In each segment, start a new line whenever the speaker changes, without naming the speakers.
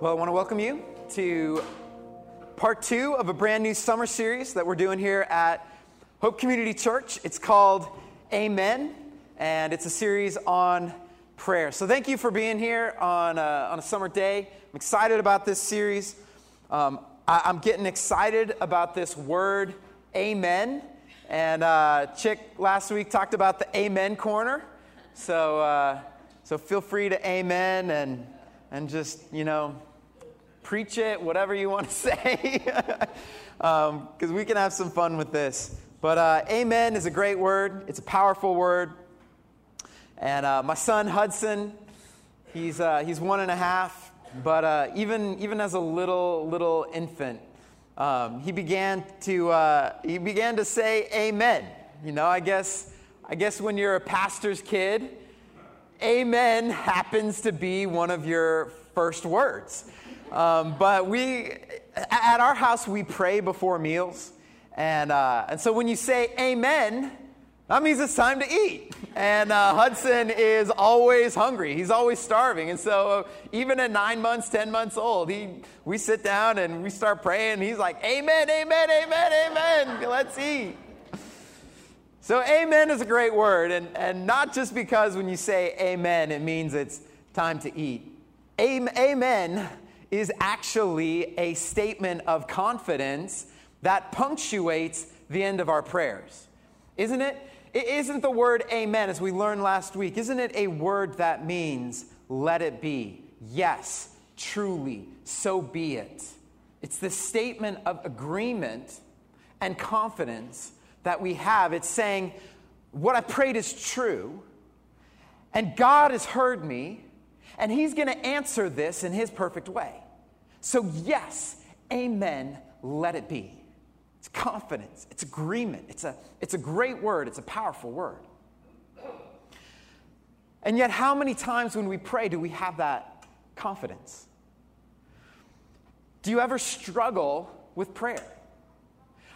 Well, I want to welcome you to part two of a brand new summer series that we're doing here at Hope Community Church. It's called Amen, and it's a series on prayer. So, thank you for being here on a, on a summer day. I'm excited about this series. Um, I, am getting excited about this word, Amen. And uh, Chick last week talked about the Amen corner. So, uh, so feel free to Amen and and just you know preach it, whatever you want to say, because um, we can have some fun with this. But uh, amen is a great word, it's a powerful word. And uh, my son Hudson, he's, uh, he's one and a half, but uh, even, even as a little, little infant, um, he, began to, uh, he began to say amen. You know, I guess, I guess when you're a pastor's kid, amen happens to be one of your first words. Um, but we, at our house, we pray before meals. And, uh, and so when you say amen, that means it's time to eat. And uh, Hudson is always hungry. He's always starving. And so even at nine months, 10 months old, he, we sit down and we start praying. he's like, Amen, amen, amen, amen. Let's eat. So, amen is a great word. And, and not just because when you say amen, it means it's time to eat. Amen is actually a statement of confidence that punctuates the end of our prayers. Isn't it? It isn't the word amen, as we learned last week, isn't it a word that means let it be? Yes, truly, so be it. It's the statement of agreement and confidence that we have. It's saying, what I prayed is true, and God has heard me, and He's going to answer this in His perfect way. So, yes, amen, let it be. It's confidence, it's agreement, it's a, it's a great word, it's a powerful word. And yet, how many times when we pray do we have that confidence? Do you ever struggle with prayer?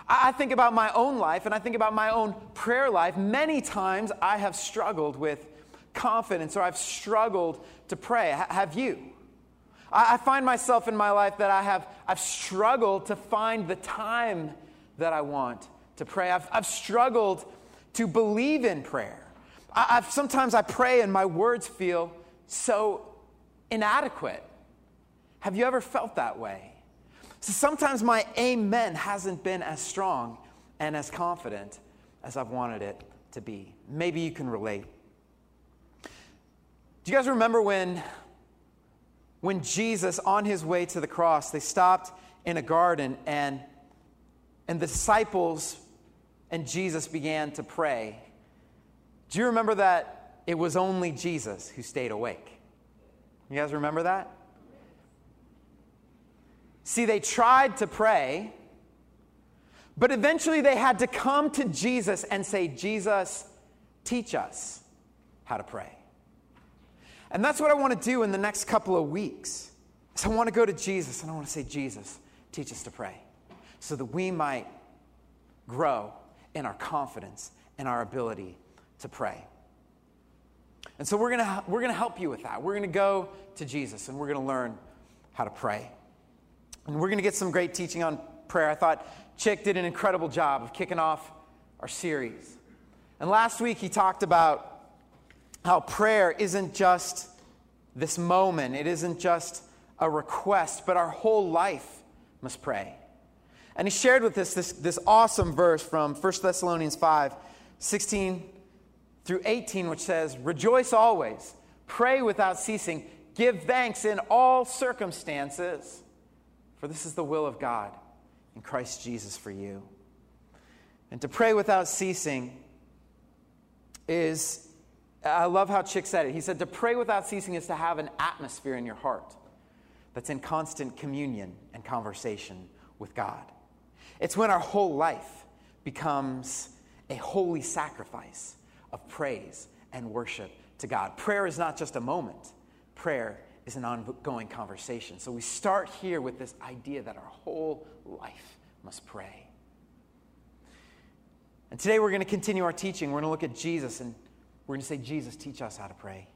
I think about my own life and I think about my own prayer life. Many times I have struggled with confidence or I've struggled to pray. H- have you? I, find myself in my life that I have I've struggled to find the time that I want to pray. I've, I've struggled to believe in prayer. I, I've, sometimes I pray and my words feel so inadequate. Have you ever felt that way? So sometimes my amen hasn't been as strong and as confident as I've wanted it to be. Maybe you can relate. Do you guys remember when, when Jesus, on his way to the cross, they stopped in a garden and, and the disciples and Jesus began to pray? Do you remember that it was only Jesus who stayed awake? You guys remember that? See, they tried to pray, but eventually they had to come to Jesus and say, Jesus, teach us how to pray. And that's what I want to do in the next couple of weeks. So I want to go to Jesus and I want to say, Jesus, teach us to pray so that we might grow in our confidence and our ability to pray. And so we're going to, we're going to help you with that. We're going to go to Jesus and we're going to learn how to pray. And we're going to get some great teaching on prayer. I thought Chick did an incredible job of kicking off our series. And last week he talked about how prayer isn't just this moment, it isn't just a request, but our whole life must pray. And he shared with us this, this awesome verse from 1 Thessalonians 5 16 through 18, which says, Rejoice always, pray without ceasing, give thanks in all circumstances, for this is the will of God in Christ Jesus for you. And to pray without ceasing is I love how Chick said it. He said, To pray without ceasing is to have an atmosphere in your heart that's in constant communion and conversation with God. It's when our whole life becomes a holy sacrifice of praise and worship to God. Prayer is not just a moment, prayer is an ongoing conversation. So we start here with this idea that our whole life must pray. And today we're going to continue our teaching. We're going to look at Jesus and we're going to say, Jesus, teach us how to pray.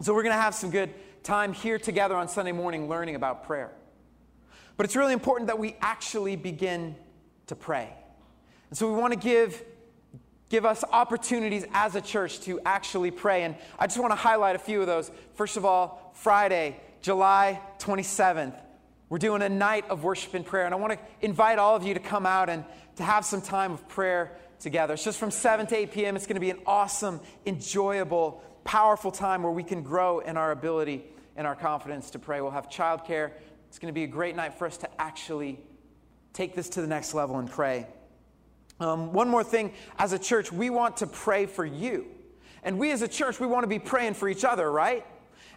So we're going to have some good time here together on Sunday morning learning about prayer. But it's really important that we actually begin to pray. And so we want to give, give us opportunities as a church to actually pray. And I just want to highlight a few of those. First of all, Friday, July 27th, we're doing a night of worship and prayer. And I want to invite all of you to come out and to have some time of prayer together. It's just from 7 to 8 p.m. It's going to be an awesome, enjoyable, powerful time where we can grow in our ability and our confidence to pray. We'll have childcare. It's going to be a great night for us to actually take this to the next level and pray. Um, one more thing as a church, we want to pray for you. And we as a church, we want to be praying for each other, right?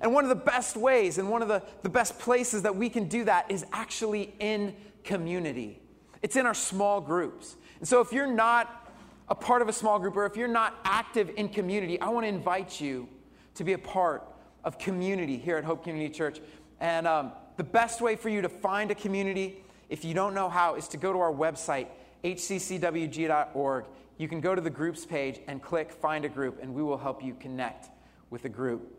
And one of the best ways and one of the, the best places that we can do that is actually in community. It's in our small groups. And so if you're not a part of a small group or if you're not active in community, I want to invite you to be a part of community here at Hope Community Church. And um, the best way for you to find a community, if you don't know how, is to go to our website, hccwg.org. You can go to the groups page and click find a group, and we will help you connect with a group.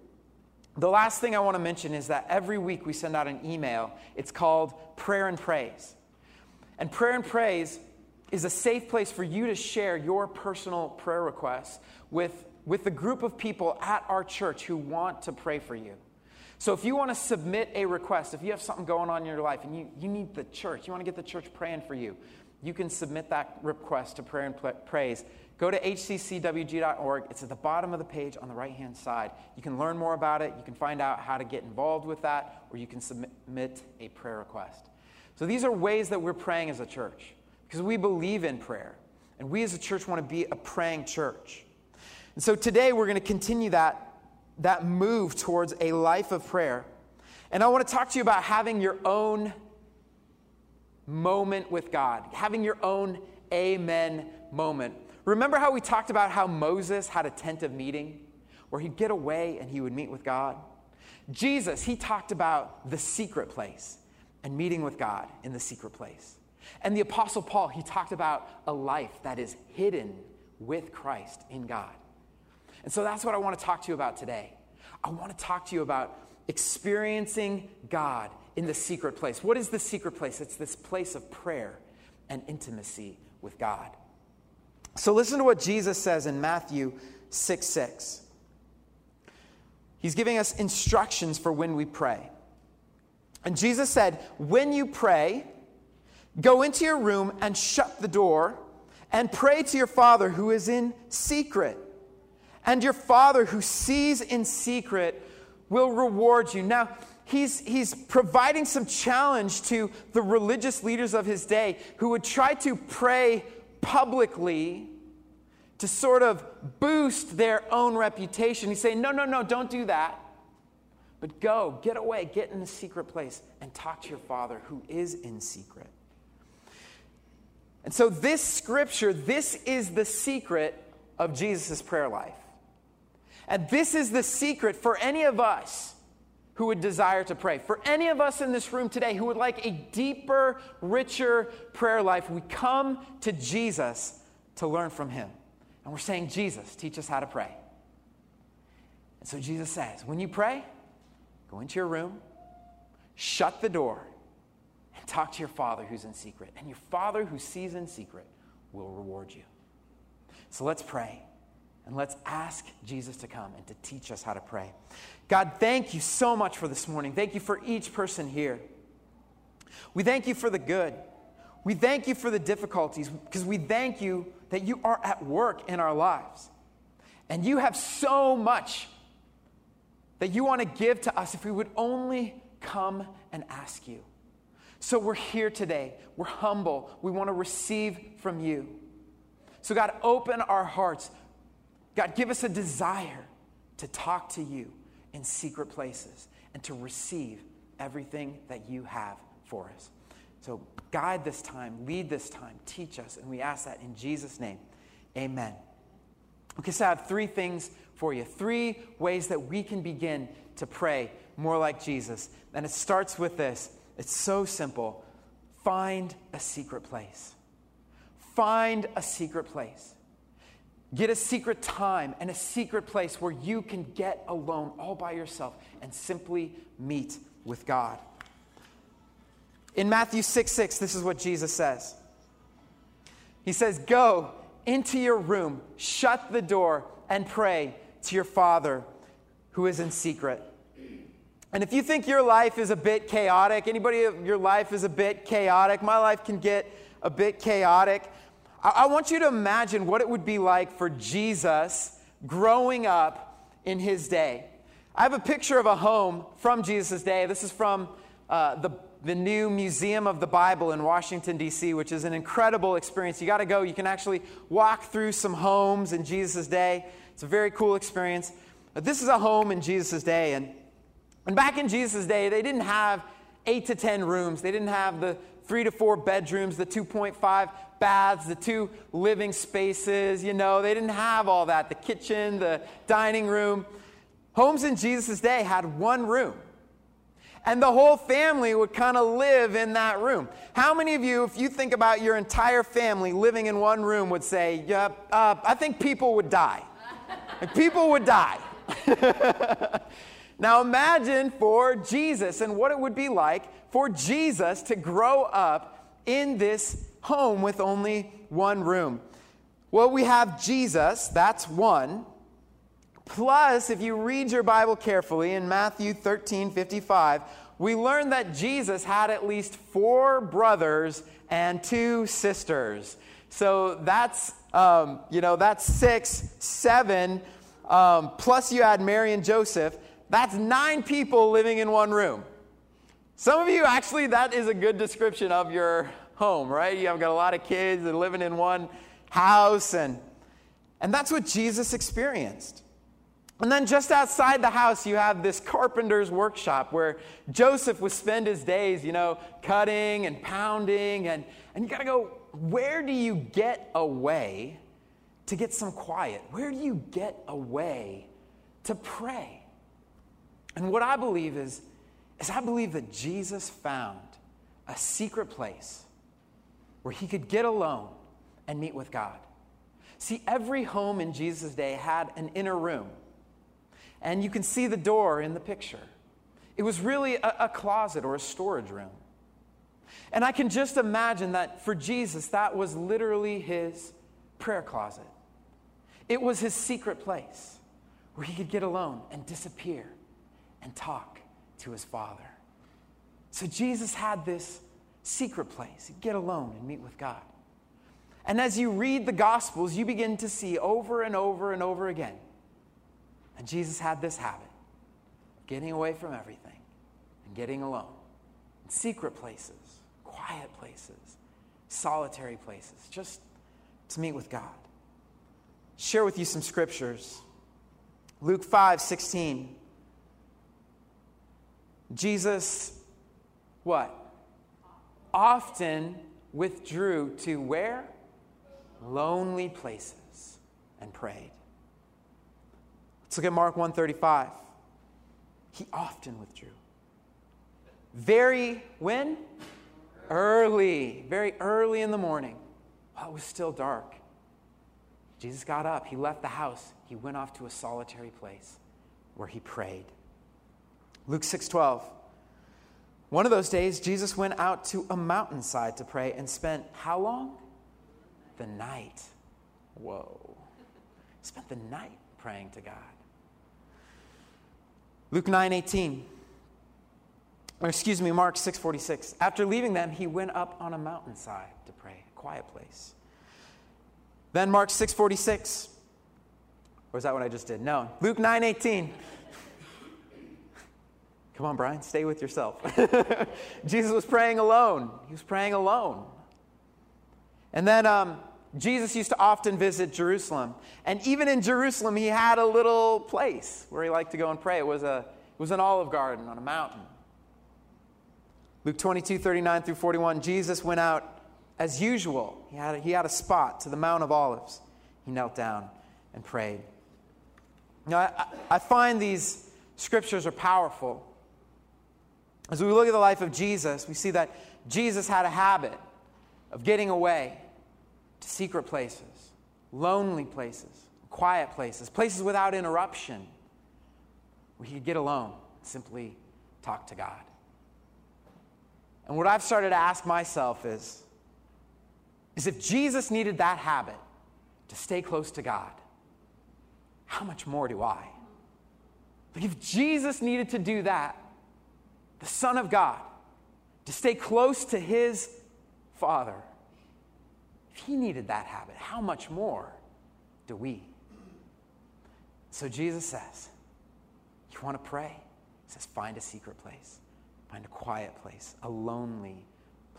The last thing I want to mention is that every week we send out an email. It's called Prayer and Praise. And Prayer and Praise is a safe place for you to share your personal prayer requests with, with the group of people at our church who want to pray for you. So if you want to submit a request, if you have something going on in your life and you, you need the church, you want to get the church praying for you, you can submit that request to prayer and praise. Go to hccwg.org. It's at the bottom of the page on the right hand side. You can learn more about it. You can find out how to get involved with that, or you can submit a prayer request. So these are ways that we're praying as a church because we believe in prayer. And we as a church want to be a praying church. And so today we're going to continue that, that move towards a life of prayer. And I want to talk to you about having your own moment with God, having your own amen moment. Remember how we talked about how Moses had a tent of meeting where he'd get away and he would meet with God? Jesus, he talked about the secret place and meeting with God in the secret place. And the Apostle Paul, he talked about a life that is hidden with Christ in God. And so that's what I want to talk to you about today. I want to talk to you about experiencing God in the secret place. What is the secret place? It's this place of prayer and intimacy with God. So listen to what Jesus says in Matthew 6 6. He's giving us instructions for when we pray. And Jesus said, When you pray, go into your room and shut the door and pray to your Father who is in secret. And your Father who sees in secret will reward you. Now, he's, he's providing some challenge to the religious leaders of his day who would try to pray publicly to sort of boost their own reputation. He's saying, No, no, no, don't do that. But go, get away, get in a secret place, and talk to your Father who is in secret. And so, this scripture, this is the secret of Jesus' prayer life. And this is the secret for any of us who would desire to pray. For any of us in this room today who would like a deeper, richer prayer life, we come to Jesus to learn from him. And we're saying, Jesus, teach us how to pray. And so Jesus says, when you pray, Go into your room, shut the door, talk to your Father who's in secret. And your Father who sees in secret will reward you. So let's pray. And let's ask Jesus to come and to teach us how to pray. God, thank you so much for this morning. Thank you for each person here. We thank you for the good. We thank you for the difficulties because we thank you that you are at work in our lives. And you have so much that you want to give to us if we would only come and ask you. So we're here today. We're humble. We want to receive from you. So, God, open our hearts. God, give us a desire to talk to you in secret places and to receive everything that you have for us. So, guide this time, lead this time, teach us, and we ask that in Jesus' name. Amen. Okay, so I have three things for you. Three ways that we can begin to pray more like Jesus. And it starts with this it's so simple find a secret place. Find a secret place. Get a secret time and a secret place where you can get alone all by yourself and simply meet with God. In Matthew 6 6, this is what Jesus says. He says, Go into your room, shut the door, and pray to your Father who is in secret. And if you think your life is a bit chaotic, anybody your life is a bit chaotic, my life can get a bit chaotic. I, I want you to imagine what it would be like for Jesus growing up in his day. I have a picture of a home from Jesus' day. This is from uh, the, the new Museum of the Bible in Washington, D.C., which is an incredible experience. You got to go. You can actually walk through some homes in Jesus' day. It's a very cool experience. But this is a home in Jesus' day. And, and back in Jesus' day, they didn't have eight to 10 rooms, they didn't have the three to four bedrooms, the 2.5 baths, the two living spaces. You know, they didn't have all that the kitchen, the dining room. Homes in Jesus' day had one room. And the whole family would kind of live in that room. How many of you, if you think about your entire family living in one room, would say, yeah, uh, I think people would die? like, people would die. now imagine for Jesus and what it would be like for Jesus to grow up in this home with only one room. Well, we have Jesus, that's one. Plus, if you read your Bible carefully in Matthew 13 55, we learn that Jesus had at least four brothers and two sisters. So that's, um, you know, that's six, seven, um, plus you add Mary and Joseph. That's nine people living in one room. Some of you, actually, that is a good description of your home, right? You've got a lot of kids and living in one house, and, and that's what Jesus experienced. And then just outside the house, you have this carpenter's workshop where Joseph would spend his days, you know, cutting and pounding. And, and you got to go, where do you get away to get some quiet? Where do you get away to pray? And what I believe is, is I believe that Jesus found a secret place where he could get alone and meet with God. See, every home in Jesus' day had an inner room and you can see the door in the picture. It was really a, a closet or a storage room. And I can just imagine that for Jesus, that was literally his prayer closet. It was his secret place where he could get alone and disappear and talk to his Father. So Jesus had this secret place. Get alone and meet with God. And as you read the Gospels, you begin to see over and over and over again and Jesus had this habit getting away from everything and getting alone in secret places, quiet places, solitary places, just to meet with God. Share with you some scriptures. Luke 5 16. Jesus, what? Often withdrew to where? Lonely places and prayed. Let's look at Mark 135. He often withdrew. Very when? Early, very early in the morning, while it was still dark. Jesus got up, he left the house, he went off to a solitary place where he prayed. Luke 6:12. One of those days Jesus went out to a mountainside to pray and spent how long? The night. Whoa. Spent the night praying to God. Luke 9 18. Or excuse me, Mark 6 46. After leaving them, he went up on a mountainside to pray, a quiet place. Then Mark 6 46. Or is that what I just did? No. Luke 9 18. Come on, Brian, stay with yourself. Jesus was praying alone. He was praying alone. And then um, Jesus used to often visit Jerusalem. And even in Jerusalem, he had a little place where he liked to go and pray. It was, a, it was an olive garden on a mountain. Luke 22, 39 through 41, Jesus went out as usual. He had, he had a spot to the Mount of Olives. He knelt down and prayed. Now, I, I find these scriptures are powerful. As we look at the life of Jesus, we see that Jesus had a habit of getting away to secret places, lonely places, quiet places, places without interruption, where he could get alone, simply talk to God. And what I've started to ask myself is, is if Jesus needed that habit to stay close to God, how much more do I? Like if Jesus needed to do that, the Son of God, to stay close to his Father, if he needed that habit, how much more do we? So Jesus says, You want to pray? He says, Find a secret place, find a quiet place, a lonely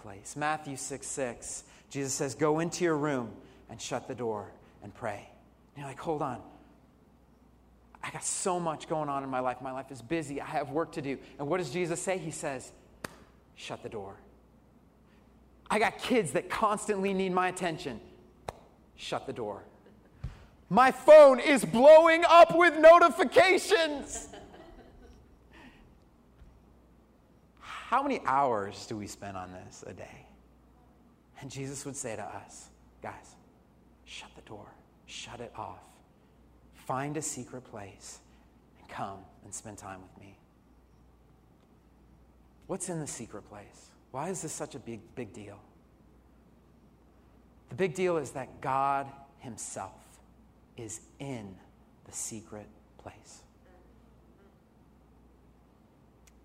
place. Matthew 6 6, Jesus says, Go into your room and shut the door and pray. And you're like, Hold on. I got so much going on in my life. My life is busy. I have work to do. And what does Jesus say? He says, Shut the door. I got kids that constantly need my attention. Shut the door. My phone is blowing up with notifications. How many hours do we spend on this a day? And Jesus would say to us, guys, shut the door, shut it off, find a secret place, and come and spend time with me. What's in the secret place? Why is this such a big, big deal? The big deal is that God Himself is in the secret place.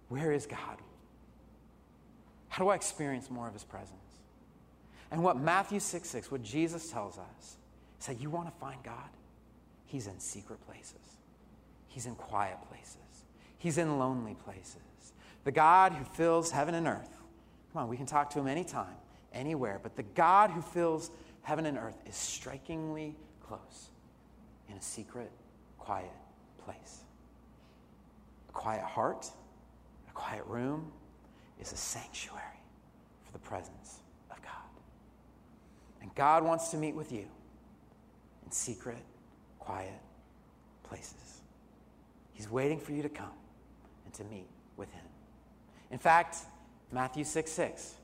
Where is God? How do I experience more of His presence? And what Matthew 6 6, what Jesus tells us, is that you want to find God? He's in secret places, He's in quiet places, He's in lonely places. The God who fills heaven and earth. Come on, we can talk to Him anytime, anywhere, but the God who fills heaven and earth is strikingly close in a secret, quiet place. A quiet heart, a quiet room is a sanctuary for the presence of God. And God wants to meet with you in secret, quiet places. He's waiting for you to come and to meet with Him. In fact, Matthew 6 6,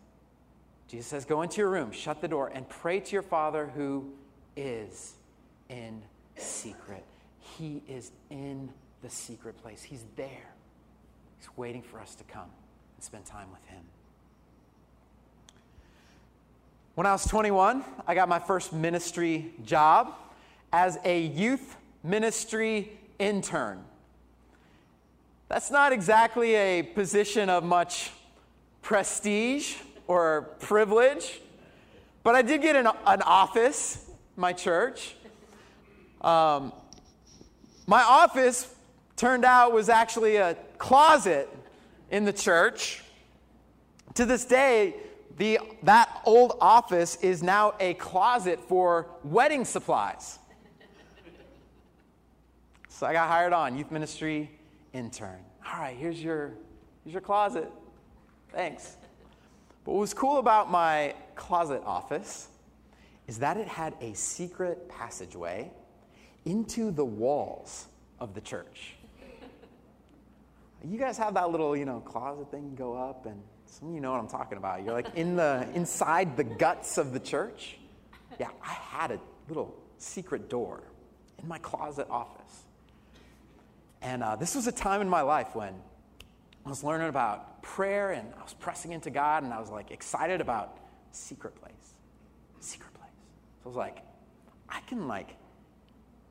Jesus says, Go into your room, shut the door, and pray to your Father who is in secret. He is in the secret place. He's there. He's waiting for us to come and spend time with Him. When I was 21, I got my first ministry job as a youth ministry intern. That's not exactly a position of much prestige or privilege, but I did get an, an office, my church. Um, my office turned out was actually a closet in the church. To this day, the, that old office is now a closet for wedding supplies. So I got hired on, youth ministry intern. All right, here's your, here's your closet. Thanks. But what was cool about my closet office is that it had a secret passageway into the walls of the church. You guys have that little, you know, closet thing go up, and some of you know what I'm talking about. You're like in the inside the guts of the church. Yeah, I had a little secret door in my closet office. And uh, this was a time in my life when I was learning about prayer and I was pressing into God and I was like excited about secret place. Secret place. So I was like, I can like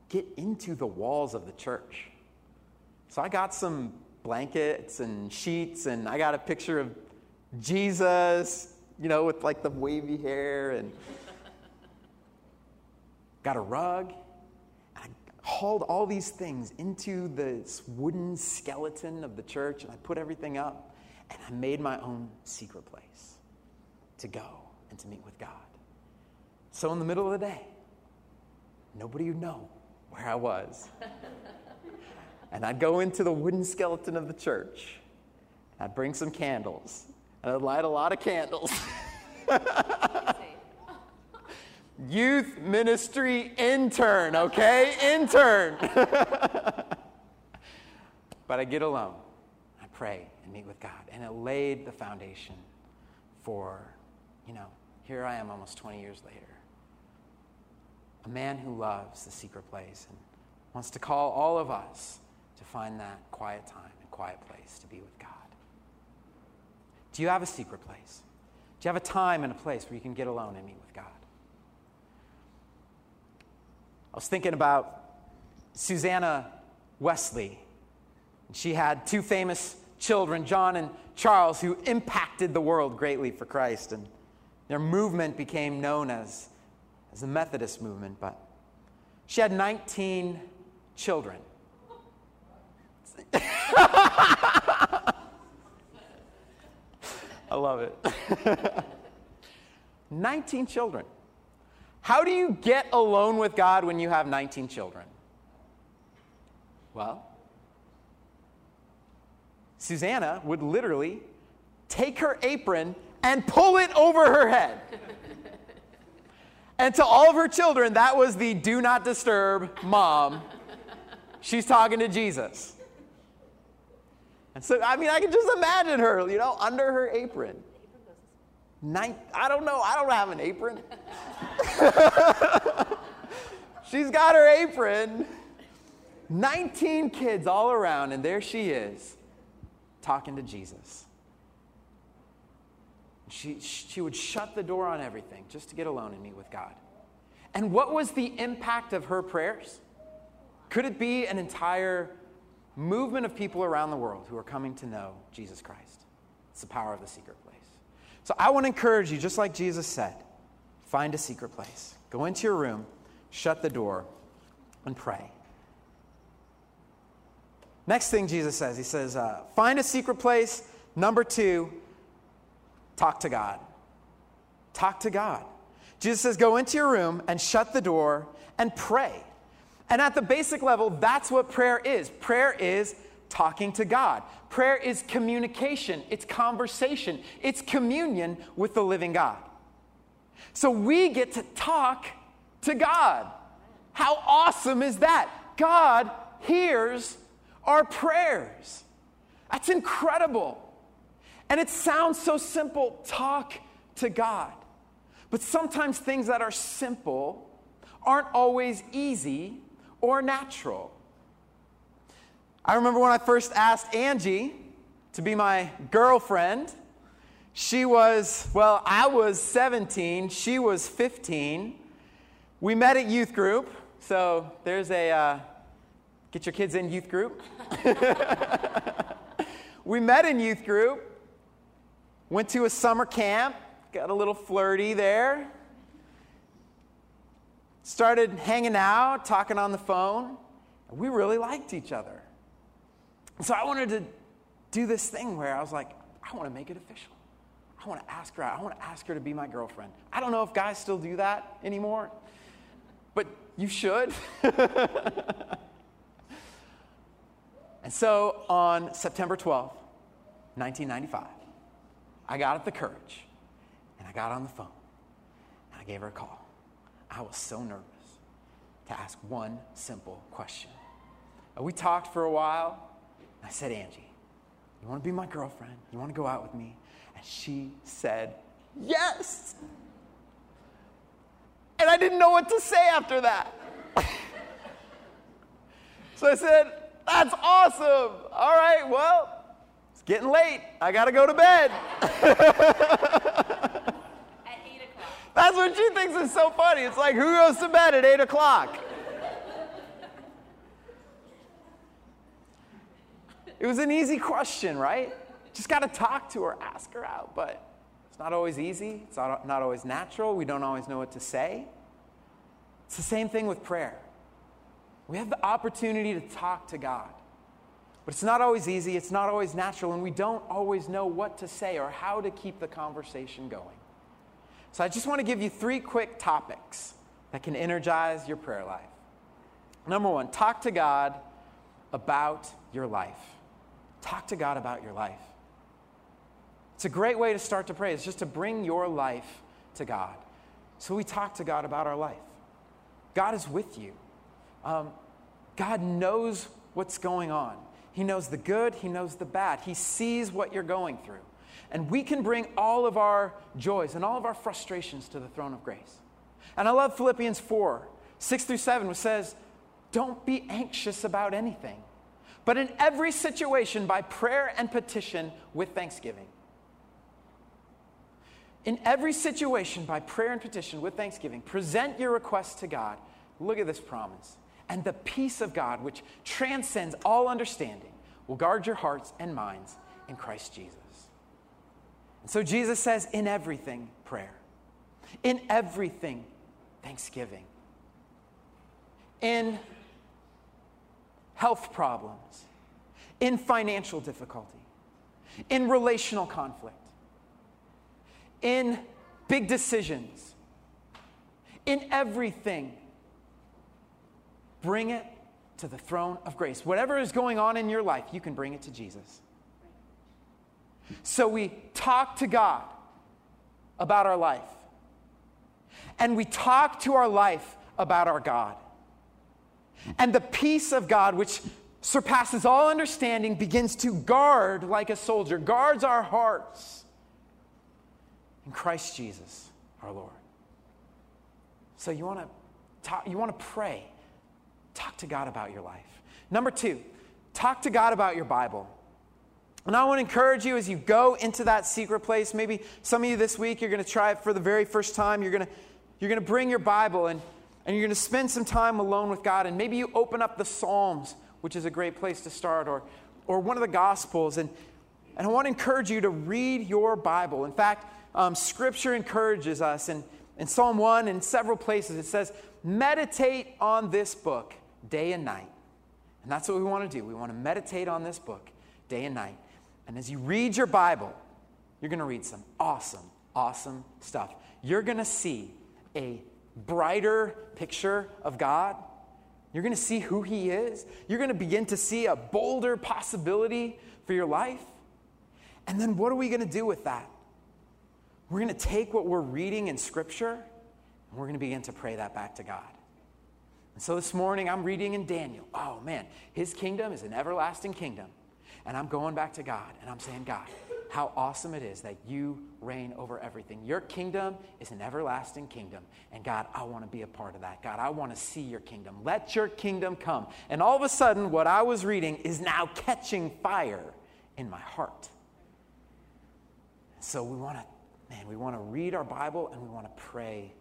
get into the walls of the church. So I got some blankets and sheets, and I got a picture of Jesus, you know, with like the wavy hair, and got a rug. Hauled all these things into this wooden skeleton of the church, and I put everything up, and I made my own secret place to go and to meet with God. So in the middle of the day, nobody would know where I was. and I'd go into the wooden skeleton of the church. I'd bring some candles. And I'd light a lot of candles. Youth ministry intern, okay? intern. but I get alone. I pray and meet with God. And it laid the foundation for, you know, here I am almost 20 years later a man who loves the secret place and wants to call all of us to find that quiet time and quiet place to be with God. Do you have a secret place? Do you have a time and a place where you can get alone and meet with God? I was thinking about Susanna Wesley. She had two famous children, John and Charles, who impacted the world greatly for Christ. And their movement became known as, as the Methodist movement. But she had 19 children. I love it. 19 children. How do you get alone with God when you have 19 children? Well, Susanna would literally take her apron and pull it over her head. and to all of her children, that was the do not disturb mom. She's talking to Jesus. And so, I mean, I can just imagine her, you know, under her apron. I don't know, I don't have an apron. She's got her apron. 19 kids all around, and there she is talking to Jesus. She, she would shut the door on everything just to get alone and meet with God. And what was the impact of her prayers? Could it be an entire movement of people around the world who are coming to know Jesus Christ? It's the power of the secret. So I want to encourage you, just like Jesus said, find a secret place. Go into your room, shut the door, and pray. Next thing Jesus says, he says, uh, find a secret place. Number two, talk to God. Talk to God. Jesus says, go into your room and shut the door and pray. And at the basic level, that's what prayer is. Prayer is talking to God. Prayer is communication, it's conversation, it's communion with the living God. So we get to talk to God. How awesome is that? God hears our prayers. That's incredible. And it sounds so simple talk to God. But sometimes things that are simple aren't always easy or natural. I remember when I first asked Angie to be my girlfriend. She was, well, I was 17, she was 15. We met at youth group, so there's a uh, get your kids in youth group. we met in youth group, went to a summer camp, got a little flirty there, started hanging out, talking on the phone. We really liked each other. So I wanted to do this thing where I was like, I want to make it official. I want to ask her out. I want to ask her to be my girlfriend. I don't know if guys still do that anymore, but you should. and so on September 12th, 1995, I got up the courage and I got on the phone and I gave her a call. I was so nervous to ask one simple question. We talked for a while. I said, Angie, you want to be my girlfriend? You want to go out with me? And she said, Yes. And I didn't know what to say after that. so I said, That's awesome. All right, well, it's getting late. I got to go to bed. At 8 o'clock. That's what she thinks is so funny. It's like, who goes to bed at 8 o'clock? It was an easy question, right? Just got to talk to her, ask her out. But it's not always easy, it's not, not always natural. We don't always know what to say. It's the same thing with prayer. We have the opportunity to talk to God. But it's not always easy, it's not always natural, and we don't always know what to say or how to keep the conversation going. So I just want to give you three quick topics that can energize your prayer life. Number one, talk to God about your life. Talk to God about your life. It's a great way to start to pray, it's just to bring your life to God. So we talk to God about our life. God is with you. Um, God knows what's going on. He knows the good, He knows the bad. He sees what you're going through. And we can bring all of our joys and all of our frustrations to the throne of grace. And I love Philippians 4 6 through 7, which says, don't be anxious about anything, but in every situation, by prayer and petition with thanksgiving. In every situation, by prayer and petition with thanksgiving, present your requests to God. Look at this promise. And the peace of God, which transcends all understanding, will guard your hearts and minds in Christ Jesus. And so Jesus says, in everything, prayer. In everything, thanksgiving. In health problems, in financial difficulty, in relational conflict, in big decisions, in everything. Bring it to the throne of grace. Whatever is going on in your life, you can bring it to Jesus. So we talk to God about our life, and we talk to our life about our God. And the peace of God, which surpasses all understanding, begins to guard like a soldier, guards our hearts in Christ Jesus, our Lord. So you want to talk, you want to pray. Talk to God about your life. Number two, talk to God about your Bible. And I want to encourage you as you go into that secret place. Maybe some of you this week, you're going to try it for the very first time. You're going to, you're going to bring your Bible and and you're going to spend some time alone with God, and maybe you open up the Psalms, which is a great place to start, or, or one of the Gospels, and, and I want to encourage you to read your Bible. In fact, um, Scripture encourages us, and in Psalm 1 and several places, it says, meditate on this book day and night. And that's what we want to do. We want to meditate on this book day and night. And as you read your Bible, you're going to read some awesome, awesome stuff. You're going to see a brighter picture of God. You're going to see who He is. You're going to begin to see a bolder possibility for your life. And then what are we going to do with that? We're going to take what we're reading in Scripture and we're going to begin to pray that back to God. And so this morning I'm reading in Daniel. Oh man, His kingdom is an everlasting kingdom. And I'm going back to God and I'm saying, God, how awesome it is that you reign over everything. Your kingdom is an everlasting kingdom. And God, I want to be a part of that. God, I want to see your kingdom. Let your kingdom come. And all of a sudden, what I was reading is now catching fire in my heart. So we want to, man, we want to read our Bible and we want to pray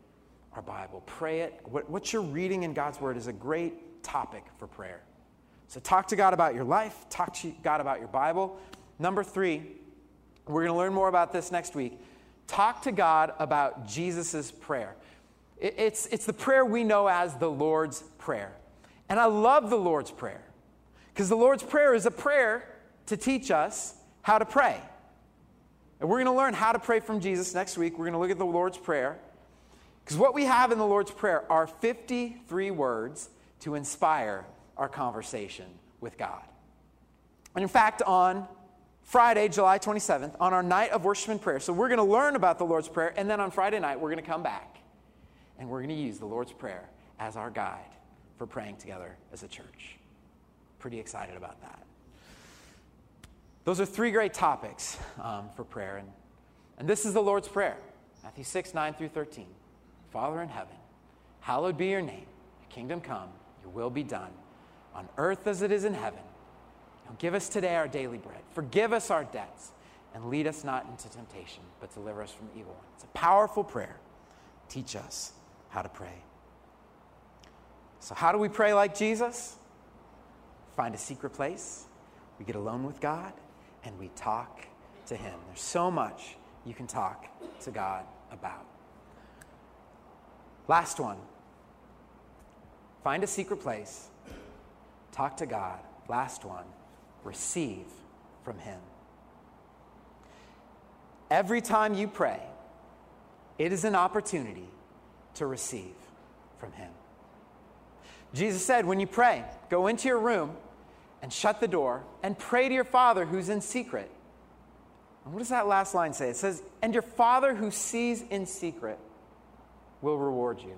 our Bible. Pray it. What, what you're reading in God's Word is a great topic for prayer. So talk to God about your life, talk to God about your Bible. Number three, we're going to learn more about this next week. Talk to God about Jesus' prayer. It's, it's the prayer we know as the Lord's Prayer. And I love the Lord's Prayer because the Lord's Prayer is a prayer to teach us how to pray. And we're going to learn how to pray from Jesus next week. We're going to look at the Lord's Prayer. Because what we have in the Lord's Prayer are 53 words to inspire our conversation with God. And in fact, on Friday, July 27th, on our night of worship and prayer. So we're going to learn about the Lord's Prayer, and then on Friday night, we're going to come back and we're going to use the Lord's Prayer as our guide for praying together as a church. Pretty excited about that. Those are three great topics um, for prayer. And, and this is the Lord's Prayer Matthew 6, 9 through 13. Father in heaven, hallowed be your name. Your kingdom come, your will be done, on earth as it is in heaven. Give us today our daily bread. Forgive us our debts and lead us not into temptation, but deliver us from evil. It's a powerful prayer. Teach us how to pray. So, how do we pray like Jesus? Find a secret place, we get alone with God, and we talk to Him. There's so much you can talk to God about. Last one find a secret place, talk to God. Last one receive from Him. Every time you pray, it is an opportunity to receive from Him. Jesus said, when you pray, go into your room and shut the door and pray to your Father who's in secret. And what does that last line say? It says, And your Father who sees in secret will reward you.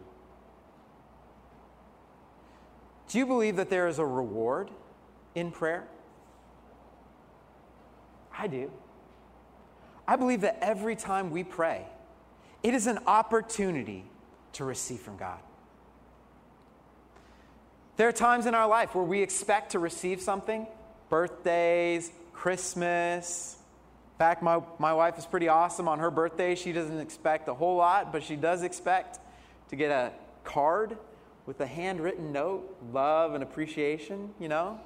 Do you believe that there is a reward in prayer? I do. I believe that every time we pray, it is an opportunity to receive from God. There are times in our life where we expect to receive something birthdays, Christmas. In fact, my, my wife is pretty awesome. On her birthday, she doesn't expect a whole lot, but she does expect to get a card with a handwritten note, love and appreciation, you know?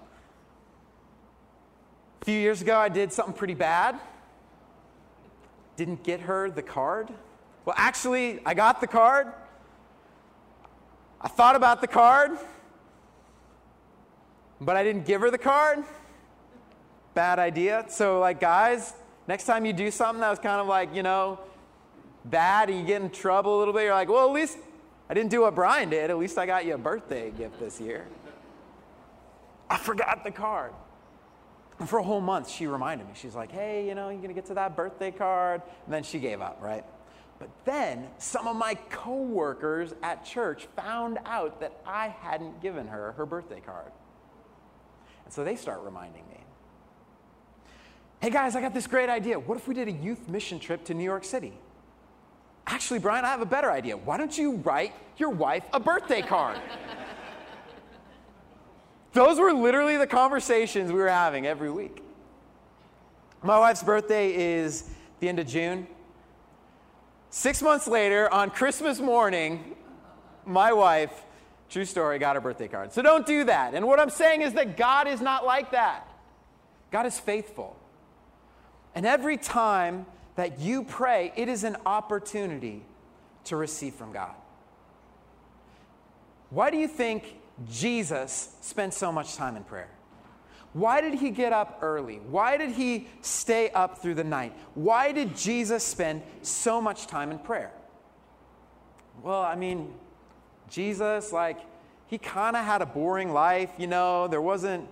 A few years ago, I did something pretty bad. Didn't get her the card. Well, actually, I got the card. I thought about the card, but I didn't give her the card. Bad idea. So, like, guys, next time you do something that was kind of like, you know, bad and you get in trouble a little bit, you're like, well, at least I didn't do what Brian did. At least I got you a birthday gift this year. I forgot the card. And for a whole month, she reminded me. She's like, hey, you know, you're going to get to that birthday card. And then she gave up, right? But then some of my coworkers at church found out that I hadn't given her her birthday card. And so they start reminding me. Hey guys, I got this great idea. What if we did a youth mission trip to New York City? Actually, Brian, I have a better idea. Why don't you write your wife a birthday card? Those were literally the conversations we were having every week. My wife's birthday is the end of June. Six months later, on Christmas morning, my wife, true story, got her birthday card. So don't do that. And what I'm saying is that God is not like that. God is faithful. And every time that you pray, it is an opportunity to receive from God. Why do you think Jesus spent so much time in prayer? Why did he get up early? Why did he stay up through the night? Why did Jesus spend so much time in prayer? Well, I mean, Jesus, like, he kind of had a boring life, you know, there wasn't.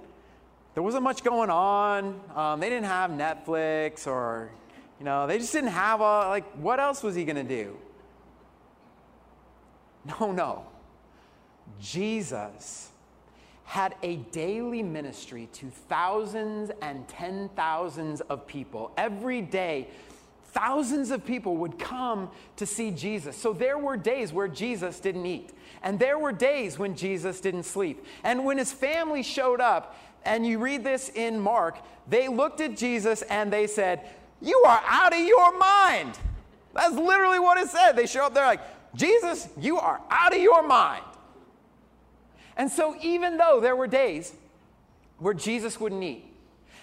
There wasn't much going on. Um, they didn't have Netflix or, you know, they just didn't have a, like, what else was he going to do? No, no. Jesus had a daily ministry to thousands and ten thousands of people. Every day, thousands of people would come to see Jesus. So there were days where Jesus didn't eat, and there were days when Jesus didn't sleep. And when his family showed up, and you read this in Mark, they looked at Jesus and they said, You are out of your mind. That's literally what it said. They show up there like, Jesus, you are out of your mind. And so, even though there were days where Jesus wouldn't eat,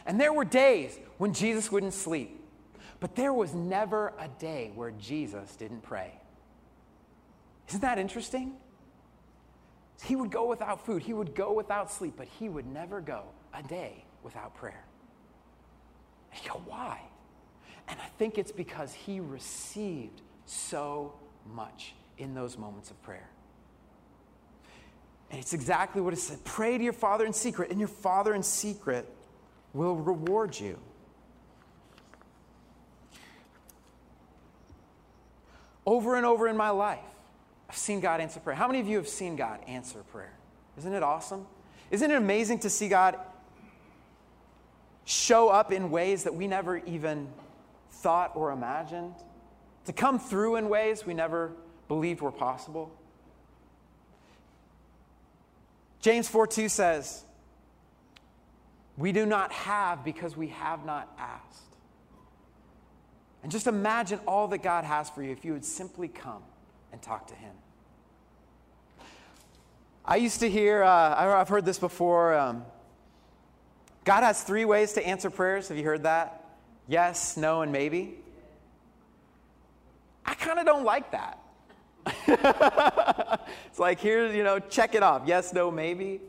and there were days when Jesus wouldn't sleep, but there was never a day where Jesus didn't pray. Isn't that interesting? He would go without food, he would go without sleep, but he would never go a day without prayer. And you go, why? And I think it's because he received so much in those moments of prayer. And it's exactly what it said pray to your Father in secret, and your Father in secret will reward you. Over and over in my life, I've seen God answer prayer. How many of you have seen God answer prayer? Isn't it awesome? Isn't it amazing to see God show up in ways that we never even thought or imagined? To come through in ways we never believed were possible? James 4 2 says, We do not have because we have not asked. And just imagine all that God has for you if you would simply come and talk to Him. I used to hear, uh, I've heard this before. Um, God has three ways to answer prayers. Have you heard that? Yes, no, and maybe. I kind of don't like that. it's like, here, you know, check it off. Yes, no, maybe.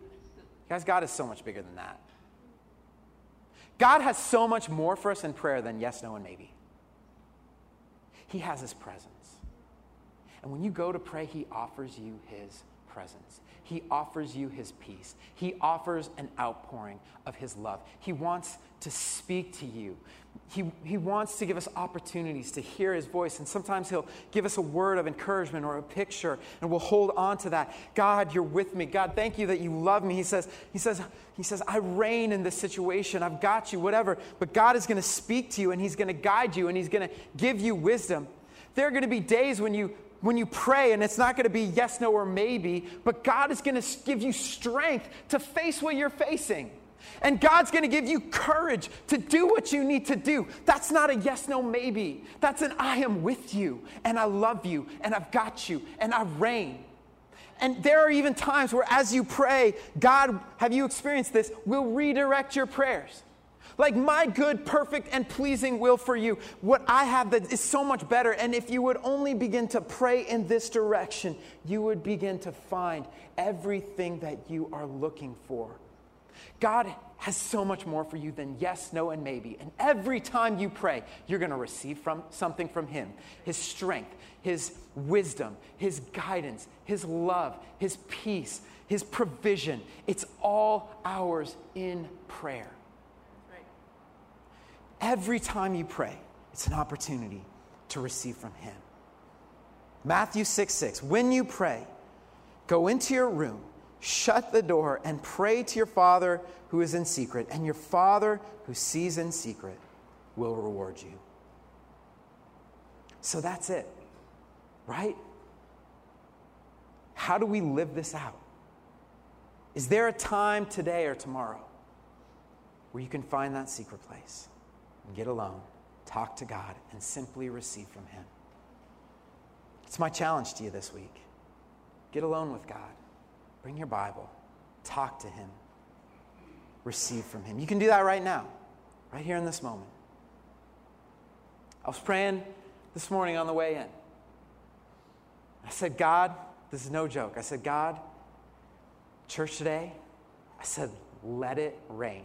Guys, God is so much bigger than that. God has so much more for us in prayer than yes, no, and maybe. He has His presence. And when you go to pray, He offers you His presence. He offers you His peace. He offers an outpouring of His love. He wants to speak to you. He, he wants to give us opportunities to hear His voice. And sometimes He'll give us a word of encouragement or a picture, and we'll hold on to that. God, you're with me. God, thank you that you love me. He says, He says, He says, I reign in this situation. I've got you, whatever. But God is going to speak to you, and He's going to guide you, and He's going to give you wisdom. There are going to be days when you when you pray, and it's not going to be yes, no, or maybe, but God is going to give you strength to face what you're facing. And God's going to give you courage to do what you need to do. That's not a yes, no, maybe. That's an I am with you, and I love you, and I've got you, and I reign. And there are even times where, as you pray, God, have you experienced this, will redirect your prayers. Like my good, perfect, and pleasing will for you. What I have that is so much better. And if you would only begin to pray in this direction, you would begin to find everything that you are looking for. God has so much more for you than yes, no, and maybe. And every time you pray, you're going to receive from something from Him His strength, His wisdom, His guidance, His love, His peace, His provision. It's all ours in prayer. Every time you pray, it's an opportunity to receive from Him. Matthew 6 6. When you pray, go into your room, shut the door, and pray to your Father who is in secret, and your Father who sees in secret will reward you. So that's it, right? How do we live this out? Is there a time today or tomorrow where you can find that secret place? Get alone, talk to God, and simply receive from Him. It's my challenge to you this week. Get alone with God. Bring your Bible. Talk to Him. Receive from Him. You can do that right now, right here in this moment. I was praying this morning on the way in. I said, God, this is no joke. I said, God, church today, I said, let it rain.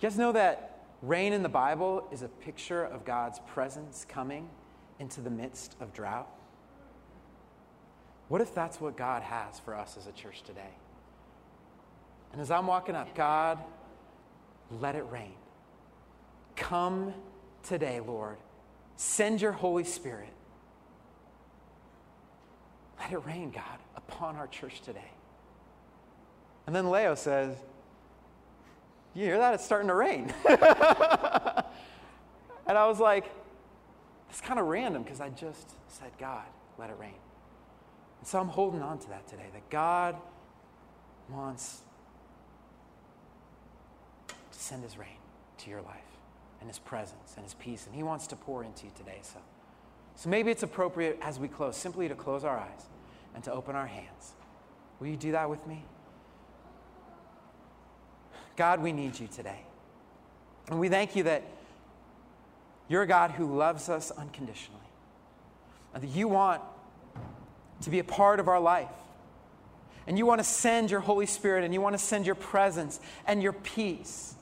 You guys know that rain in the Bible is a picture of God's presence coming into the midst of drought? What if that's what God has for us as a church today? And as I'm walking up, God, let it rain. Come today, Lord. Send your Holy Spirit. Let it rain, God, upon our church today. And then Leo says, you hear that? It's starting to rain. and I was like, it's kind of random because I just said, God, let it rain. And so I'm holding on to that today, that God wants to send his rain to your life and his presence and his peace, and he wants to pour into you today. So, so maybe it's appropriate as we close simply to close our eyes and to open our hands. Will you do that with me? God, we need you today. And we thank you that you're a God who loves us unconditionally. And that you want to be a part of our life. And you want to send your Holy Spirit and you want to send your presence and your peace.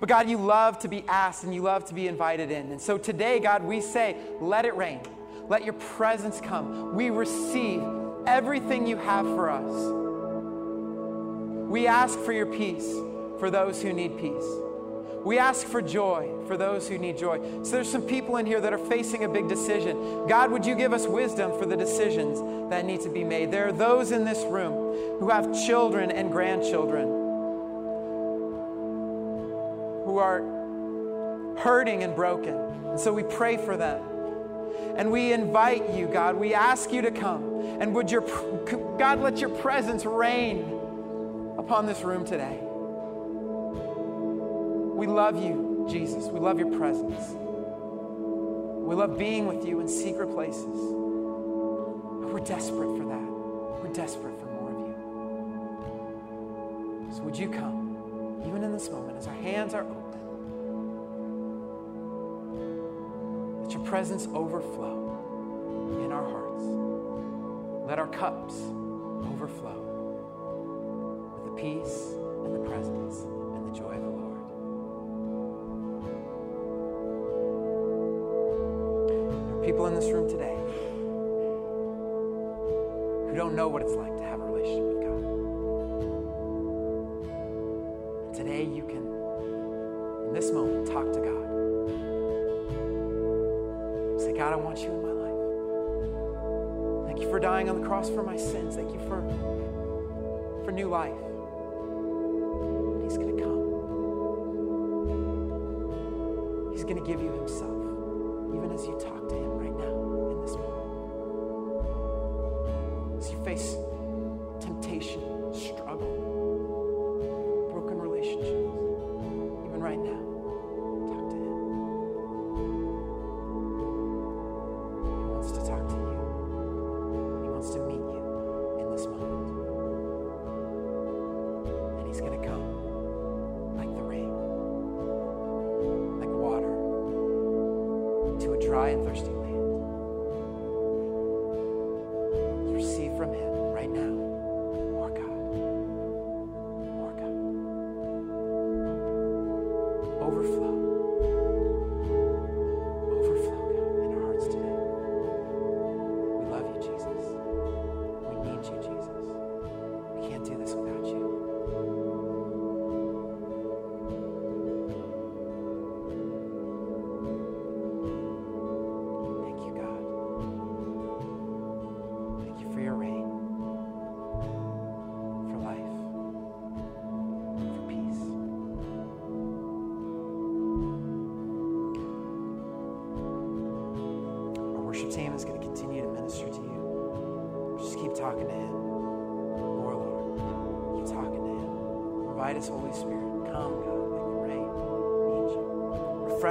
But God, you love to be asked and you love to be invited in. And so today, God, we say, let it rain. Let your presence come. We receive everything you have for us. We ask for your peace for those who need peace. We ask for joy for those who need joy. So there's some people in here that are facing a big decision. God, would you give us wisdom for the decisions that need to be made? There are those in this room who have children and grandchildren who are hurting and broken. And so we pray for them. And we invite you, God, we ask you to come. And would your God let your presence reign upon this room today. We love you, Jesus. We love your presence. We love being with you in secret places. We're desperate for that. We're desperate for more of you. So, would you come, even in this moment, as our hands are open? Let your presence overflow in our hearts. Let our cups overflow peace and the presence and the joy of the Lord. There are people in this room today who don't know what it's like to have a relationship with God. And today you can, in this moment, talk to God. Say, God, I want you in my life. Thank you for dying on the cross for my sins. Thank you for, for new life. going to give you himself, even as you talk to him right now.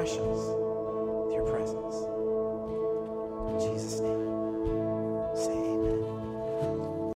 questions.